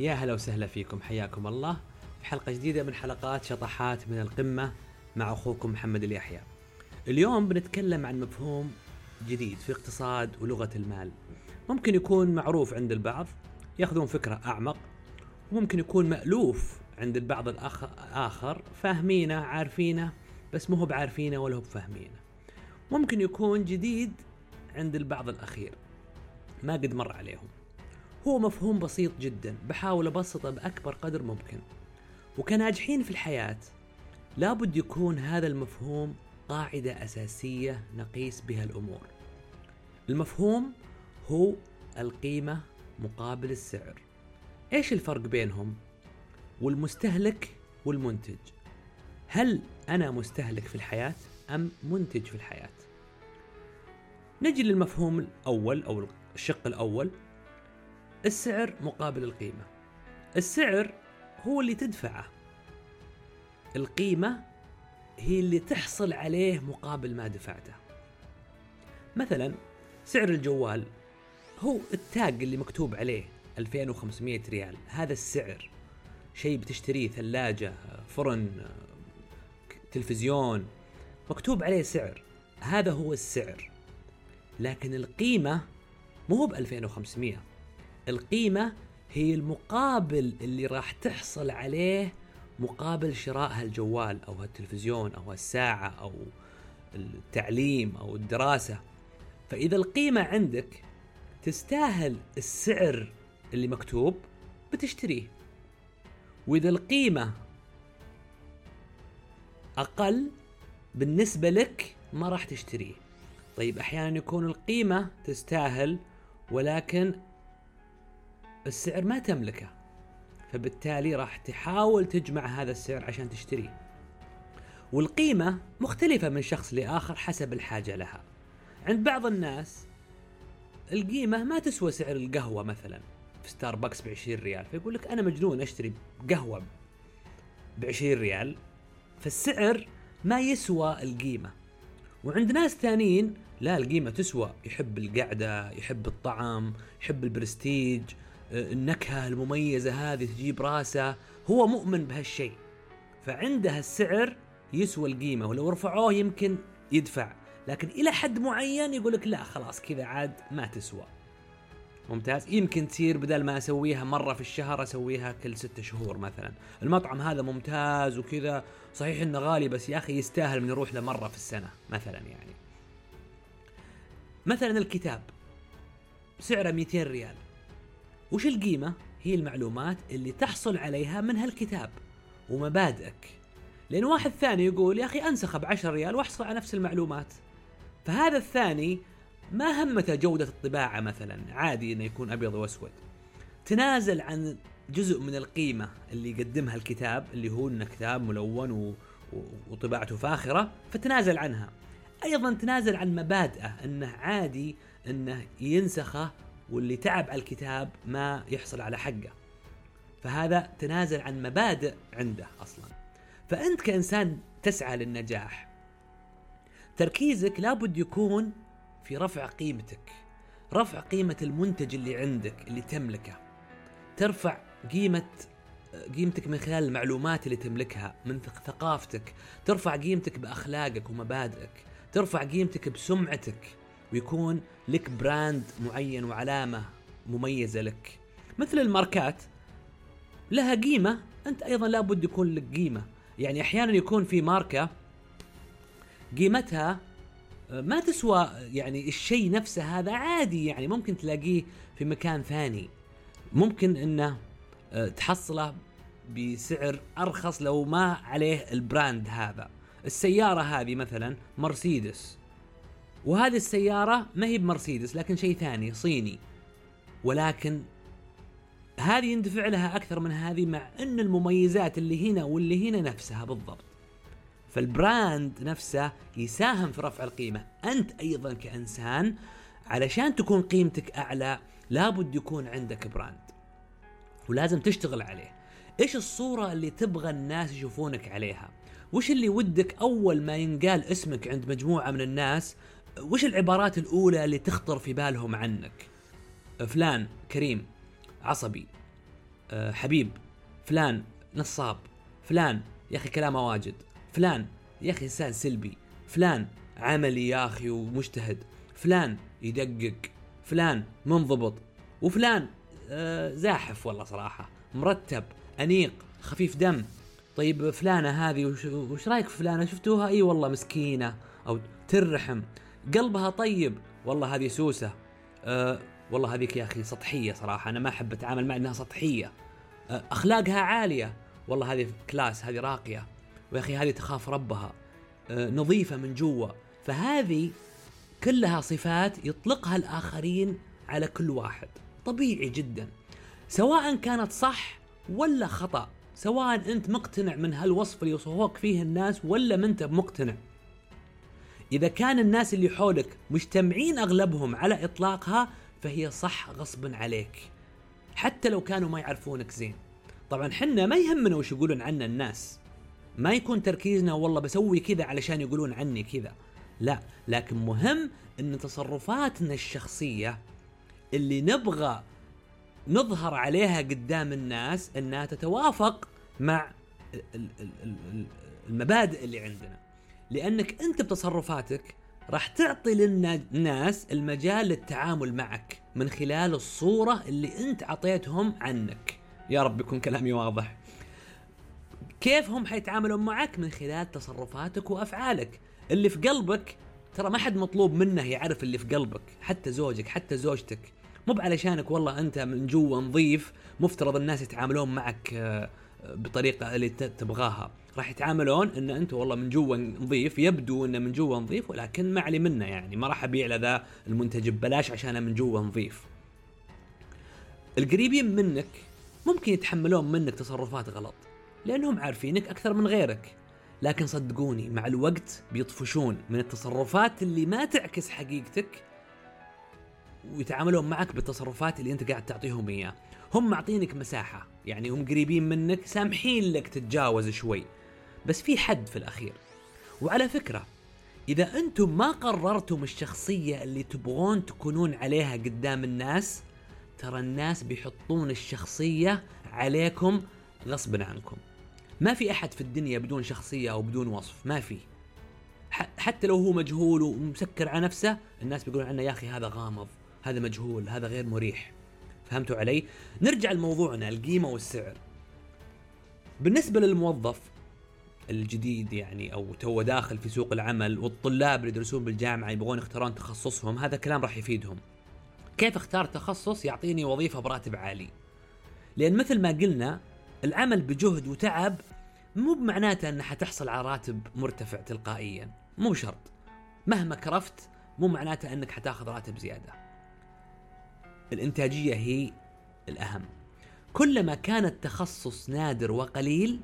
يا هلا وسهلا فيكم حياكم الله. في حلقة جديدة من حلقات شطحات من القمة مع أخوكم محمد اليحيى. اليوم بنتكلم عن مفهوم جديد في اقتصاد ولغة المال. ممكن يكون معروف عند البعض ياخذون فكرة أعمق. وممكن يكون مألوف عند البعض الآخر فاهمينه عارفينه بس مو هو بعارفينه ولا هو بفاهمينه. ممكن يكون جديد عند البعض الأخير ما قد مر عليهم. هو مفهوم بسيط جدا بحاول أبسطه بأكبر قدر ممكن. وكناجحين في الحياة لابد يكون هذا المفهوم قاعدة أساسية نقيس بها الأمور. المفهوم هو القيمة مقابل السعر. إيش الفرق بينهم؟ والمستهلك والمنتج. هل أنا مستهلك في الحياة أم منتج في الحياة؟ نجي للمفهوم الأول أو الشق الأول. السعر مقابل القيمة. السعر هو اللي تدفعه. القيمة هي اللي تحصل عليه مقابل ما دفعته. مثلا سعر الجوال هو التاج اللي مكتوب عليه 2500 ريال. هذا السعر. شيء بتشتريه ثلاجة فرن تلفزيون مكتوب عليه سعر. هذا هو السعر. لكن القيمة مو ب 2500 القيمة هي المقابل اللي راح تحصل عليه مقابل شراء هالجوال أو هالتلفزيون أو هالساعة أو التعليم أو الدراسة. فإذا القيمة عندك تستاهل السعر اللي مكتوب بتشتريه. وإذا القيمة أقل بالنسبة لك ما راح تشتريه. طيب أحيانا يكون القيمة تستاهل ولكن السعر ما تملكه. فبالتالي راح تحاول تجمع هذا السعر عشان تشتريه. والقيمة مختلفة من شخص لآخر حسب الحاجة لها. عند بعض الناس القيمة ما تسوى سعر القهوة مثلا. في ستاربكس ب 20 ريال فيقول لك أنا مجنون أشتري قهوة ب 20 ريال. فالسعر ما يسوى القيمة. وعند ناس ثانيين لا القيمة تسوى. يحب القعدة يحب الطعم يحب البرستيج. النكهة المميزة هذه تجيب راسه هو مؤمن بهالشيء. فعنده السعر يسوى القيمة ولو رفعوه يمكن يدفع. لكن إلى حد معين يقول لك لا خلاص كذا عاد ما تسوى. ممتاز. يمكن تصير بدل ما أسويها مرة في الشهر أسويها كل ستة شهور مثلا. المطعم هذا ممتاز وكذا. صحيح إنه غالي بس يا أخي يستاهل من يروح له مرة في السنة مثلا يعني. مثلا الكتاب. سعره 200 ريال. وش القيمة؟ هي المعلومات اللي تحصل عليها من هالكتاب ومبادئك. لأن واحد ثاني يقول يا أخي انسخه ب 10 ريال وأحصل على نفس المعلومات. فهذا الثاني ما همته جودة الطباعة مثلا عادي إنه يكون أبيض وأسود. تنازل عن جزء من القيمة اللي يقدمها الكتاب اللي هو إنه كتاب ملون و... وطباعته فاخرة فتنازل عنها. أيضا تنازل عن مبادئه إنه عادي إنه ينسخه واللي تعب على الكتاب ما يحصل على حقه. فهذا تنازل عن مبادئ عنده أصلا. فأنت كإنسان تسعى للنجاح. تركيزك لابد يكون في رفع قيمتك. رفع قيمة المنتج اللي عندك اللي تملكه. ترفع قيمة قيمتك من خلال المعلومات اللي تملكها من ثقافتك. ترفع قيمتك بأخلاقك ومبادئك. ترفع قيمتك بسمعتك. ويكون لك براند معين وعلامة مميزة لك. مثل الماركات لها قيمة أنت أيضا لابد يكون لك قيمة. يعني أحيانا يكون في ماركة قيمتها ما تسوى يعني الشيء نفسه هذا عادي. يعني ممكن تلاقيه في مكان ثاني. ممكن إنه آه، تحصله بسعر أرخص لو ما عليه البراند هذا. السيارة هذه مثلا مرسيدس. وهذه السيارة ما هي بمرسيدس لكن شيء ثاني صيني. ولكن هذه يندفع لها أكثر من هذه مع أن المميزات اللي هنا واللي هنا نفسها بالضبط. فال brand نفسه يساهم في رفع القيمة. أنت أيضا كإنسان علشان تكون قيمتك أعلى لابد يكون عندك brand. ولازم تشتغل عليه. إيش الصورة اللي تبغى الناس يشوفونك عليها؟ وش اللي ودك أول ما ينقال اسمك عند مجموعة من الناس وش العبارات الأولى اللي تخطر في بالهم عنك؟ فلان كريم عصبي. أه حبيب. فلان نصاب. فلان يا أخي كلامه واجد. فلان يا أخي إنسان سلبي. فلان عملي يا أخي ومجتهد. فلان يدقق. فلان منضبط. وفلان آه زاحف والله صراحة. مرتب أنيق خفيف دم. طيب فلانة هذه وش, وش رأيك فلانة؟ شفتوها؟ إي والله مسكينة. أو ترحم. قلبها طيب. والله هذه سوسة. أه والله هذيك يا أخي سطحية صراحة. أنا ما أحب أتعامل مع إنها سطحية. أه أخلاقها عالية. والله هذه كلاس هذه راقية. ويا أخي هذه تخاف ربها. أه نظيفة من جوا. فهذه كلها صفات يطلقها الآخرين على كل واحد. طبيعي جدا. سواء كانت صح ولا خطأ. سواء أنت مقتنع من هالوصف اللي يوصفوك فيه الناس ولا ما أنت مقتنع. إذا كان الناس اللي حولك مجتمعين أغلبهم على إطلاقها فهي صح غصبا عليك. حتى لو كانوا ما يعرفونك زين. طبعا حنا ما يهمنا وش يقولون عنا الناس. ما يكون تركيزنا والله بسوي كذا علشان يقولون عني كذا. لا لكن مهم إن تصرفاتنا الشخصية اللي نبغى نظهر عليها قدام الناس إنها تتوافق مع المبادئ اللي عندنا. لأنك أنت بتصرفاتك راح تعطي للناس المجال للتعامل معك من خلال الصورة اللي أنت عطيتهم عنك. يا رب يكون كلامي واضح. كيف هم حيتعاملون معك؟ من خلال تصرفاتك وأفعالك. اللي في قلبك ترى ما حد مطلوب منه يعرف اللي في قلبك حتى زوجك حتى زوجتك. مو علشانك والله أنت من جوا نظيف مفترض الناس يتعاملون معك آه، بطريقة اللي تبغاها. راح يتعاملون إن انت والله من جوا نظيف يبدو إنه من جوا نظيف ولكن ما علي منه يعني ما راح أبيع له ذا المنتج ببلاش عشان من جوا نظيف القريبين منك ممكن يتحملون منك تصرفات غلط لأنهم عارفينك أكثر من غيرك. لكن صدقوني مع الوقت بيطفشون من التصرفات اللي ما تعكس حقيقتك ويتعاملون معك بالتصرفات اللي أنت قاعد تعطيهم إياه. هم معطينك مساحة يعني هم قريبين منك سامحين لك تتجاوز شوي. بس في حد في الأخير. وعلى فكرة إذا أنتم ما قررتم الشخصية اللي تبغون تكونون عليها قدام الناس ترى الناس بيحطون الشخصية عليكم غصبا عنكم. ما في أحد في الدنيا بدون شخصية أو بدون وصف ما في. حتى لو هو مجهول ومسكر على نفسه الناس بيقولون عنه يا أخي هذا غامض هذا مجهول هذا غير مريح. فهمتوا علي؟ نرجع لموضوعنا القيمة والسعر. بالنسبة للموظف الجديد يعني أو تو داخل في سوق العمل والطلاب اللي يدرسون بالجامعة يبغون يختارون تخصصهم هذا كلام راح يفيدهم. كيف أختار تخصص؟ يعطيني وظيفة براتب عالي. لأن مثل ما قلنا العمل بجهد وتعب مو بمعناته انه حتحصل على راتب مرتفع تلقائيا مو شرط مهما كرفت مو معناته إنك حتاخذ راتب زيادة. الإنتاجية هي الأهم. كلما كان التخصص نادر وقليل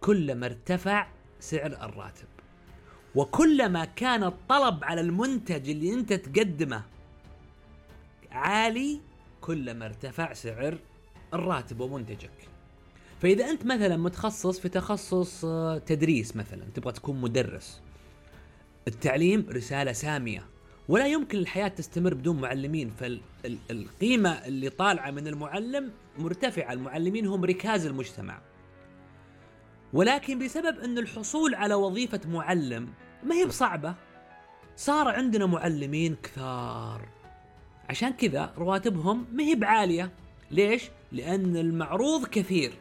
كلما ارتفع سعر الراتب. وكلما كان الطلب على المنتج اللي انت تقدمه عالي كلما ارتفع سعر الراتب ومنتجك. فإذا أنت مثلا متخصص في تخصص آه، تدريس مثلا تبغى تكون مدرس التعليم رسالة سامية. ولا يمكن الحياة تستمر بدون معلمين فالقيمة اللي طالعة من المعلم مرتفعة المعلمين هم ركاز المجتمع. ولكن بسبب أن الحصول على وظيفة معلم ما هي بصعبة. صار عندنا معلمين كثار. عشان كذا رواتبهم ما هي بعالية. ليش؟ لأن المعروض كثير.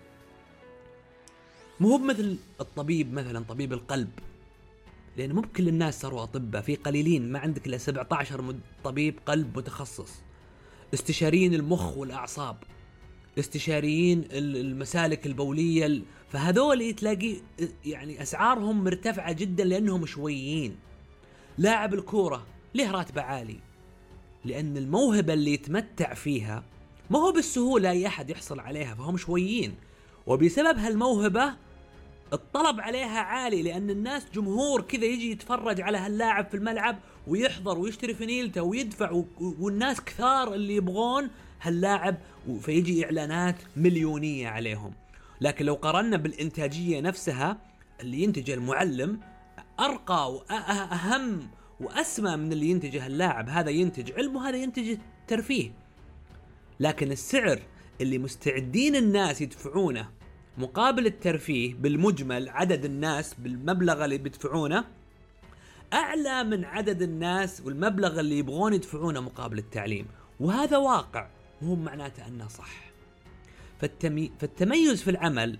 مو مثل الطبيب مثلا طبيب القلب. لأن مو بكل الناس صاروا أطباء. في قليلين ما عندك إلا 17 طبيب قلب متخصص. استشاريين المخ والأعصاب. استشاريين المسالك البولية فهذول تلاقي يعني أسعارهم مرتفعة جدا لأنهم شويين. لاعب الكورة له راتبه عالي لأن الموهبة اللي يتمتع فيها ما هو بالسهولة أي أحد يحصل عليها فهم شويين. وبسبب هالموهبة الطلب عليها عالي لأن الناس جمهور كذا يجي يتفرج على هاللاعب في الملعب ويحضر ويشتري فنيلته ويدفع والناس كثار اللي يبغون هاللاعب فيجي إعلانات مليونية عليهم. لكن لو قارنا بالإنتاجية نفسها اللي ينتج المعلم أرقى وأهم وأسمى من اللي ينتجه اللاعب هذا ينتج علم وهذا ينتج ترفيه. لكن السعر اللي مستعدين الناس يدفعونه مقابل الترفيه بالمجمل عدد الناس بالمبلغ اللي بيدفعونه أعلى من عدد الناس والمبلغ اللي يبغون يدفعونه مقابل التعليم. وهذا واقع. مو معناته أنه صح. فالتمي... فالتميز في العمل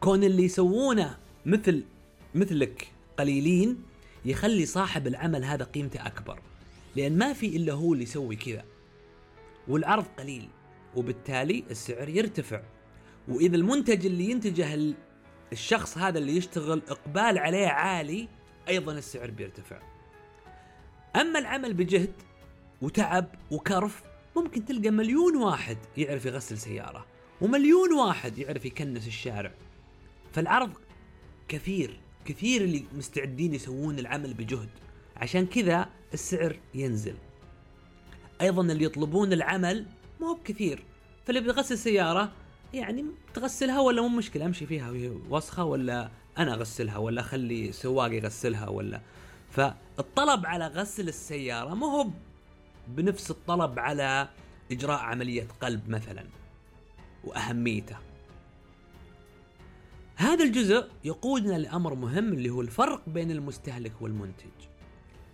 كون اللي يسوونه مثل مثلك قليلين يخلي صاحب العمل هذا قيمته أكبر. لأن ما في إلا هو اللي يسوي كذا. والعرض قليل وبالتالي السعر يرتفع. وإذا المنتج اللي ينتجه الشخص هذا اللي يشتغل إقبال عليه عالي أيضا السعر بيرتفع. أما العمل بجهد وتعب وكرف ممكن تلقى مليون واحد يعرف يغسل سيارة ومليون واحد يعرف يكنس الشارع. فالعرض كثير كثير اللي مستعدين يسوون العمل بجهد. عشان كذا السعر ينزل. أيضا اللي يطلبون العمل ما هو بكثير. فاللي بيغسل سيارة يعني تغسلها ولا مو مشكلة أمشي فيها وهي وسخة ولا أنا أغسلها ولا أخلي سواق يغسلها ولا. فالطلب على غسل السيارة مو هو بنفس الطلب على إجراء عملية قلب مثلا وأهميته. هذا الجزء يقودنا لأمر مهم اللي هو الفرق بين المستهلك والمنتج.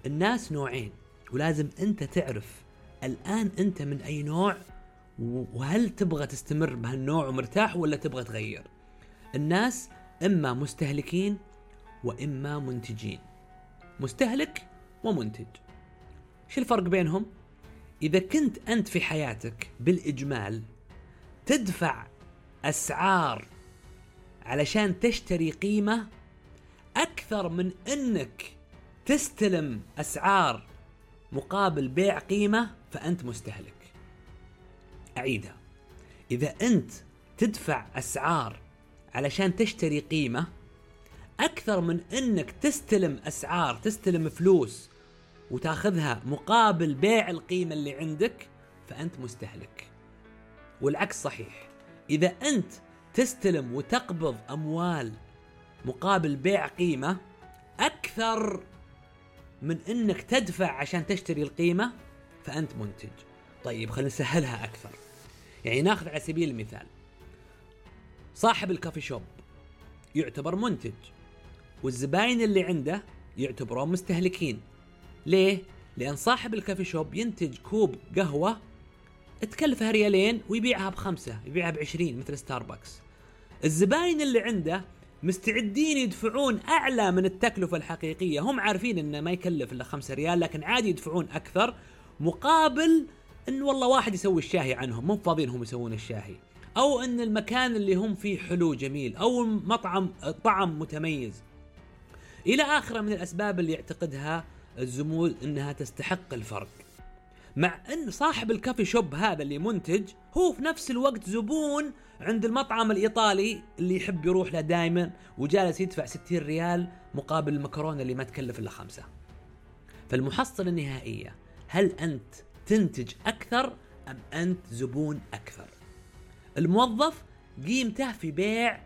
الناس نوعين ولازم أنت تعرف الآن أنت من أي نوع وهل تبغى تستمر بهالنوع ومرتاح ولا تبغى تغير؟ الناس إما مستهلكين وإما منتجين مستهلك ومنتج. شو الفرق بينهم؟ إذا كنت أنت في حياتك بالإجمال تدفع أسعار علشان تشتري قيمة أكثر من إنك تستلم أسعار مقابل بيع قيمة فأنت مستهلك. أعيدها. إذا أنت تدفع أسعار علشان تشتري قيمة أكثر من إنك تستلم أسعار تستلم فلوس وتاخذها مقابل بيع القيمة اللي عندك فأنت مستهلك. والعكس صحيح. إذا أنت تستلم وتقبض أموال مقابل بيع قيمة أكثر من إنك تدفع عشان تشتري القيمة فأنت منتج. طيب خلينا نسهلها أكثر. يعني ناخذ على سبيل المثال. صاحب الكافي شوب يعتبر منتج والزباين اللي عنده يعتبرون مستهلكين. ليه؟ لأن صاحب الكافي شوب ينتج كوب قهوة تكلفها ريالين ويبيعها بخمسة يبيعها بعشرين مثل ستاربكس الزباين اللي عنده مستعدين يدفعون أعلى من التكلفة الحقيقية. هم عارفين أنه ما يكلف إلا خمسة ريال لكن عادي يدفعون أكثر مقابل أن والله واحد يسوي الشاهي عنهم. مو فاضيين هم يسوون الشاهي. أو إن المكان اللي هم فيه حلو جميل أو مطعم طعم متميز. إلى آخره من الأسباب اللي يعتقدها الزمول إنها تستحق الفرق مع إن صاحب الكافي شوب هذا اللي منتج هو في نفس الوقت زبون عند المطعم الإيطالي اللي يحب يروح له دائما وجالس يدفع 60 ريال مقابل المكرونة اللي ما تكلف إلا خمسة. فالمحصلة النهائية هل أنت تنتج أكثر أم أنت زبون أكثر؟ الموظف قيمته في بيع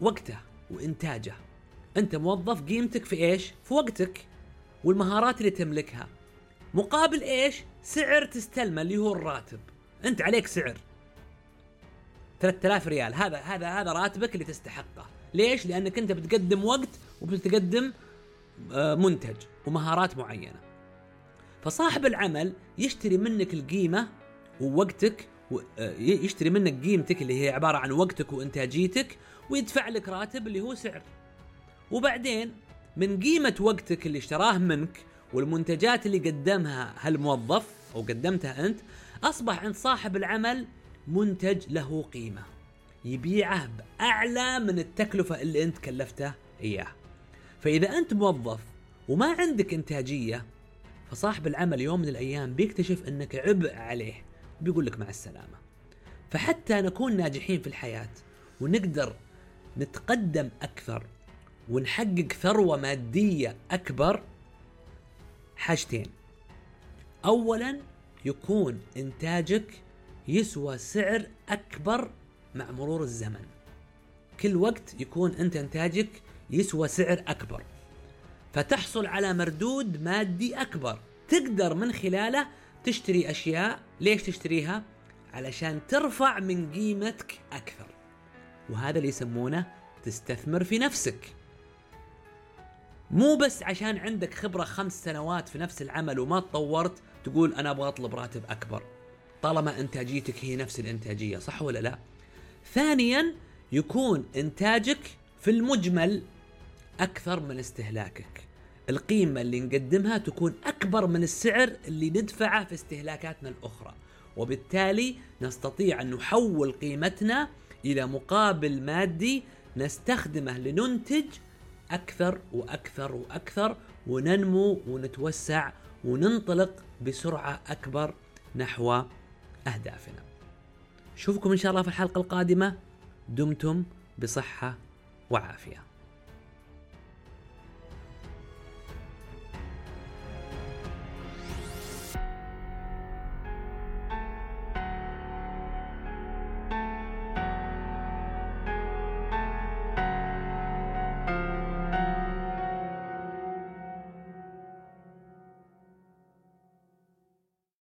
وقته وإنتاجه أنت موظف قيمتك في إيش في وقتك والمهارات اللي تملكها. مقابل إيش؟ سعر تستلمه اللي هو الراتب. أنت عليك سعر. 3000 ريال. هذا هذا هذا راتبك اللي تستحقه. ليش؟ لأنك أنت بتقدم وقت وبتقدم آه، منتج ومهارات معينة. فصاحب العمل يشتري منك القيمة ووقتك آه، يشتري منك قيمتك اللي هي عبارة عن وقتك وإنتاجيتك ويدفع لك راتب اللي هو سعر. وبعدين من قيمة وقتك اللي اشتراه منك والمنتجات اللي قدمها هالموظف أو قدمتها أنت؟ أصبح عند صاحب العمل منتج له قيمة يبيعه بأعلى من التكلفة اللي أنت كلفته إياه. فإذا أنت موظف وما عندك إنتاجية فصاحب العمل يوم من الأيام بيكتشف أنك عبء عليه بيقول لك مع السلامة. فحتى نكون ناجحين في الحياة ونقدر نتقدم أكثر ونحقق ثروة مادية أكبر حاجتين. أولا يكون إنتاجك يسوى سعر أكبر مع مرور الزمن. كل وقت يكون أنت إنتاجك يسوى سعر أكبر. فتحصل على مردود مادي أكبر. تقدر من خلاله تشتري أشياء. ليش تشتريها؟ علشان ترفع من قيمتك أكثر. وهذا اللي يسمونه تستثمر في نفسك. مو بس عشان عندك خبرة خمس سنوات في نفس العمل وما تطورت تقول أنا أبغى أطلب راتب أكبر طالما إنتاجيتك هي نفس الإنتاجية صح ولا لا؟ ثانيا يكون إنتاجك في المجمل أكثر من استهلاكك. القيمة اللي نقدمها تكون أكبر من السعر اللي ندفعه في استهلاكاتنا الأخرى وبالتالي نستطيع أن نحول قيمتنا إلى مقابل مادي نستخدمه لننتج أكثر وأكثر وأكثر وننمو ونتوسع وننطلق بسرعة أكبر نحو أهدافنا. شوفكم إن شاء الله في الحلقة القادمة. دمتم بصحة وعافية.